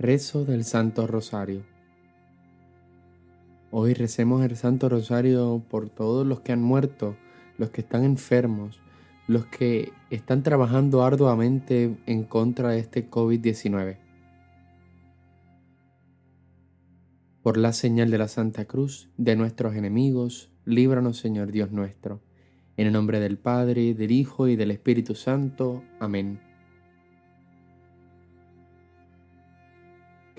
Rezo del Santo Rosario. Hoy recemos el Santo Rosario por todos los que han muerto, los que están enfermos, los que están trabajando arduamente en contra de este COVID-19. Por la señal de la Santa Cruz de nuestros enemigos, líbranos Señor Dios nuestro. En el nombre del Padre, del Hijo y del Espíritu Santo. Amén.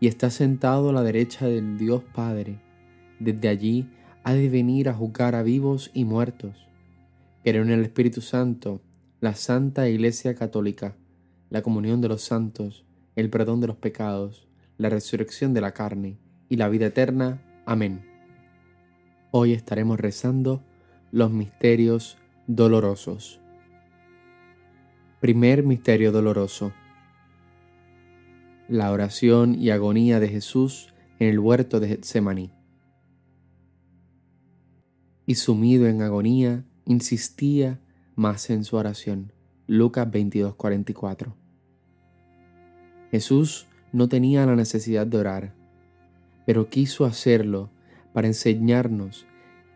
y está sentado a la derecha del Dios Padre. Desde allí ha de venir a juzgar a vivos y muertos. Creo en el Espíritu Santo, la Santa Iglesia Católica, la comunión de los santos, el perdón de los pecados, la resurrección de la carne y la vida eterna. Amén. Hoy estaremos rezando los misterios dolorosos. Primer misterio doloroso la oración y agonía de Jesús en el huerto de Getsemaní. Y sumido en agonía, insistía más en su oración. Lucas 22:44. Jesús no tenía la necesidad de orar, pero quiso hacerlo para enseñarnos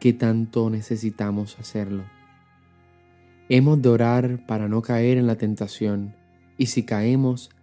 que tanto necesitamos hacerlo. Hemos de orar para no caer en la tentación, y si caemos,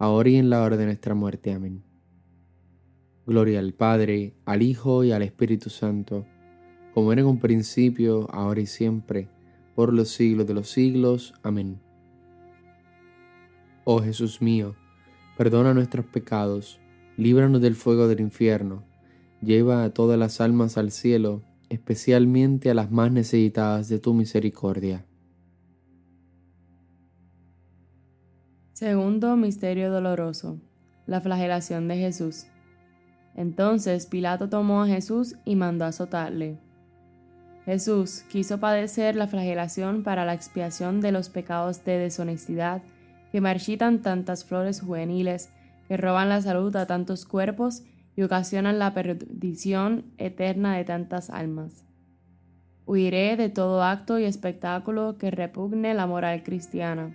ahora y en la hora de nuestra muerte. Amén. Gloria al Padre, al Hijo y al Espíritu Santo, como era en un principio, ahora y siempre, por los siglos de los siglos. Amén. Oh Jesús mío, perdona nuestros pecados, líbranos del fuego del infierno, lleva a todas las almas al cielo, especialmente a las más necesitadas de tu misericordia. Segundo Misterio Doloroso. La flagelación de Jesús. Entonces Pilato tomó a Jesús y mandó azotarle. Jesús quiso padecer la flagelación para la expiación de los pecados de deshonestidad que marchitan tantas flores juveniles, que roban la salud a tantos cuerpos y ocasionan la perdición eterna de tantas almas. Huiré de todo acto y espectáculo que repugne la moral cristiana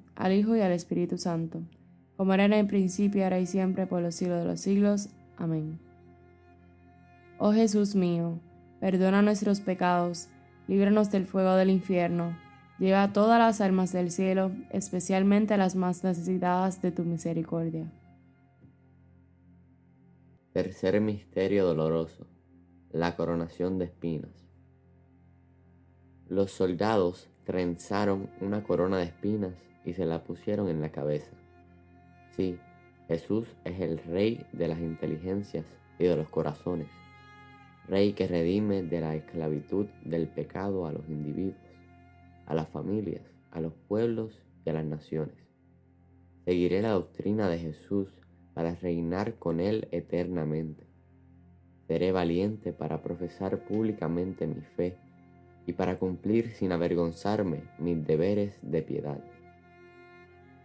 al Hijo y al Espíritu Santo, como era en el principio, ahora y siempre, por los siglos de los siglos. Amén. Oh Jesús mío, perdona nuestros pecados, líbranos del fuego del infierno Lleva todas las almas del cielo, especialmente las más necesitadas de tu misericordia. Tercer misterio doloroso, la coronación de espinas. Los soldados trenzaron una corona de espinas y se la pusieron en la cabeza. Sí, Jesús es el rey de las inteligencias y de los corazones, rey que redime de la esclavitud del pecado a los individuos a las familias, a los pueblos y a las naciones. Seguiré la doctrina de Jesús para reinar con Él eternamente. Seré valiente para profesar públicamente mi fe y para cumplir sin avergonzarme mis deberes de piedad.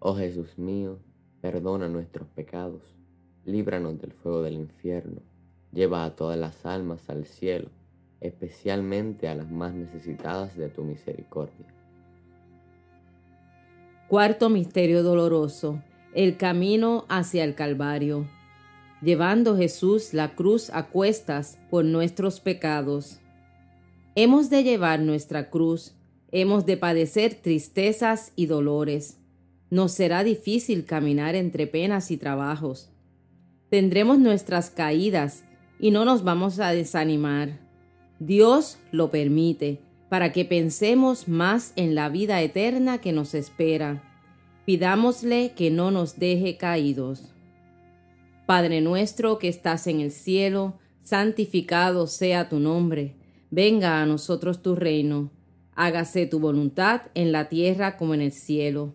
Oh Jesús mío, perdona nuestros pecados, líbranos del fuego del infierno, lleva a todas las almas al cielo, especialmente a las más necesitadas de tu misericordia. Cuarto Misterio Doloroso, el camino hacia el Calvario llevando Jesús la cruz a cuestas por nuestros pecados. Hemos de llevar nuestra cruz, hemos de padecer tristezas y dolores. Nos será difícil caminar entre penas y trabajos. Tendremos nuestras caídas y no nos vamos a desanimar. Dios lo permite para que pensemos más en la vida eterna que nos espera. Pidámosle que no nos deje caídos. Padre nuestro que estás en el cielo, santificado sea tu nombre, venga a nosotros tu reino, hágase tu voluntad en la tierra como en el cielo.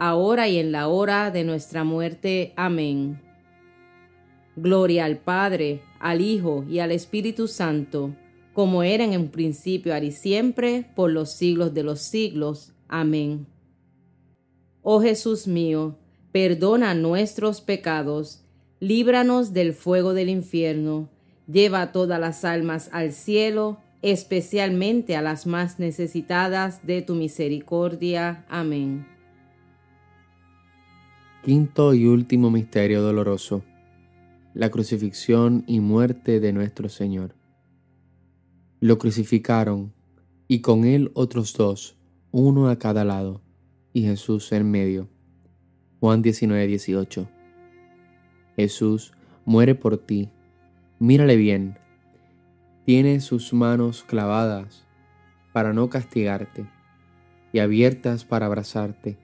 ahora y en la hora de nuestra muerte. Amén. Gloria al Padre, al Hijo y al Espíritu Santo, como era en principio, ahora y siempre, por los siglos de los siglos. Amén. Oh Jesús mío, perdona nuestros pecados, líbranos del fuego del infierno, lleva todas las almas al cielo, especialmente a las más necesitadas de tu misericordia. Amén. Quinto y último misterio doloroso. La crucifixión y muerte de nuestro Señor. Lo crucificaron y con él otros dos, uno a cada lado, y Jesús en medio. Juan 19, 18. Jesús muere por ti. Mírale bien tiene sus manos clavadas para no castigarte y abiertas para abrazarte.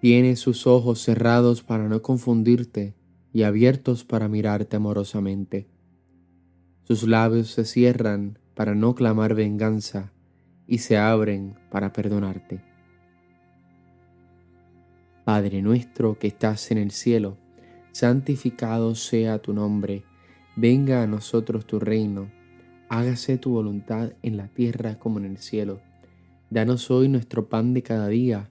Tiene sus ojos cerrados para no confundirte y abiertos para mirarte amorosamente. Sus labios se cierran para no clamar venganza y se abren para perdonarte. Padre nuestro que estás en el cielo, santificado sea tu nombre Venga a nosotros tu reino, hágase tu voluntad en la tierra como en el cielo. Danos hoy nuestro pan de cada día,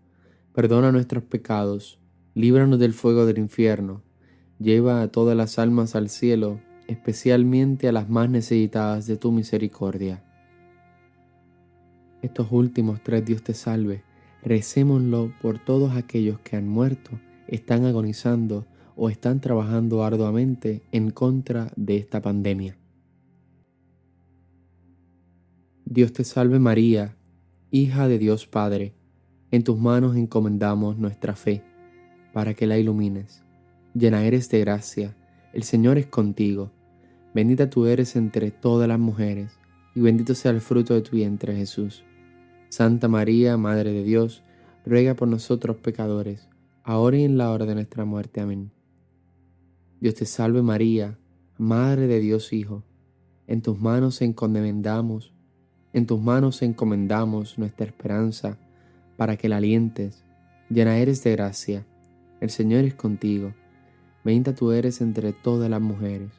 perdona nuestros pecados, líbranos del fuego del infierno, lleva a todas las almas al cielo, especialmente a las más necesitadas de tu misericordia. Estos últimos tres Dios te salve, recémoslo por todos aquellos que han muerto, están agonizando o están trabajando arduamente en contra de esta pandemia. Dios te salve María, hija de Dios Padre, en tus manos encomendamos nuestra fe. para que la ilumines. Llena eres de gracia, el Señor es contigo. Bendita tú eres entre todas las mujeres, y bendito sea el fruto de tu vientre Jesús. Santa María, Madre de Dios, ruega por nosotros pecadores, ahora y en la hora de nuestra muerte. Amén. Dios te salve María, Madre de Dios Hijo, en tus manos encomendamos, en tus manos encomendamos nuestra esperanza, para que la alientes. Llena eres de gracia, el Señor es contigo. Bendita tú eres entre todas las mujeres,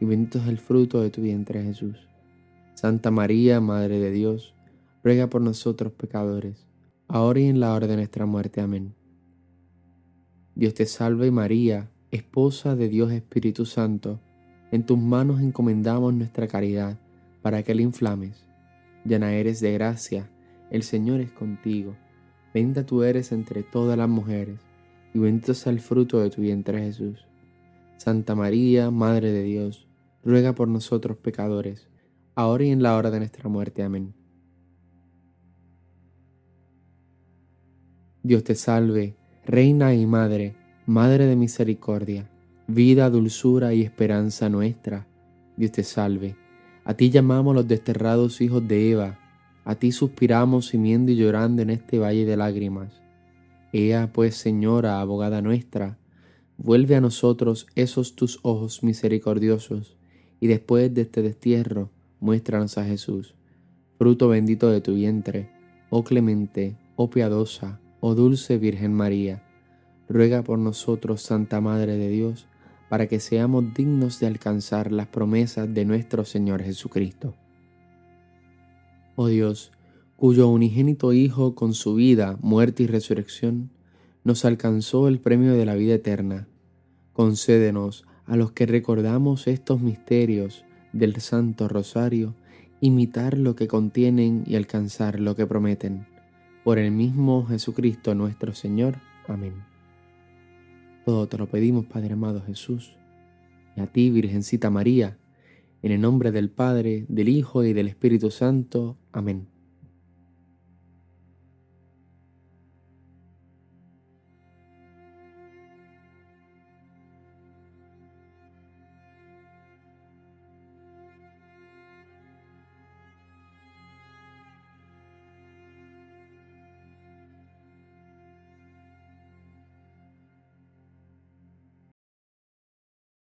y bendito es el fruto de tu vientre Jesús. Santa María, Madre de Dios, ruega por nosotros pecadores, ahora y en la hora de nuestra muerte. Amén. Dios te salve María, esposa de Dios Espíritu Santo, en tus manos encomendamos nuestra caridad, para que la inflames. Llena eres de gracia, el Señor es contigo. Bendita tú eres entre todas las mujeres, y bendito sea el fruto de tu vientre Jesús. Santa María, Madre de Dios, ruega por nosotros pecadores, ahora y en la hora de nuestra muerte. Amén. Dios te salve, Reina y Madre, Madre de misericordia, vida, dulzura y esperanza nuestra. Dios te salve. A ti llamamos los desterrados hijos de Eva, a ti suspiramos gimiendo y llorando en este valle de lágrimas. Ea pues, Señora, abogada nuestra, vuelve a nosotros esos tus ojos misericordiosos, y después de este destierro, muéstranos a Jesús, fruto bendito de tu vientre, oh clemente, oh piadosa, oh dulce Virgen María, ruega por nosotros, Santa Madre de Dios, para que seamos dignos de alcanzar las promesas de nuestro Señor Jesucristo. Oh Dios, cuyo unigénito Hijo con su vida, muerte y resurrección, nos alcanzó el premio de la vida eterna, concédenos a los que recordamos estos misterios del Santo Rosario, imitar lo que contienen y alcanzar lo que prometen por el mismo Jesucristo nuestro Señor. Amén. Todo te lo pedimos, Padre amado Jesús, y a ti, Virgencita María, en el nombre del Padre, del Hijo y del Espíritu Santo. Amén.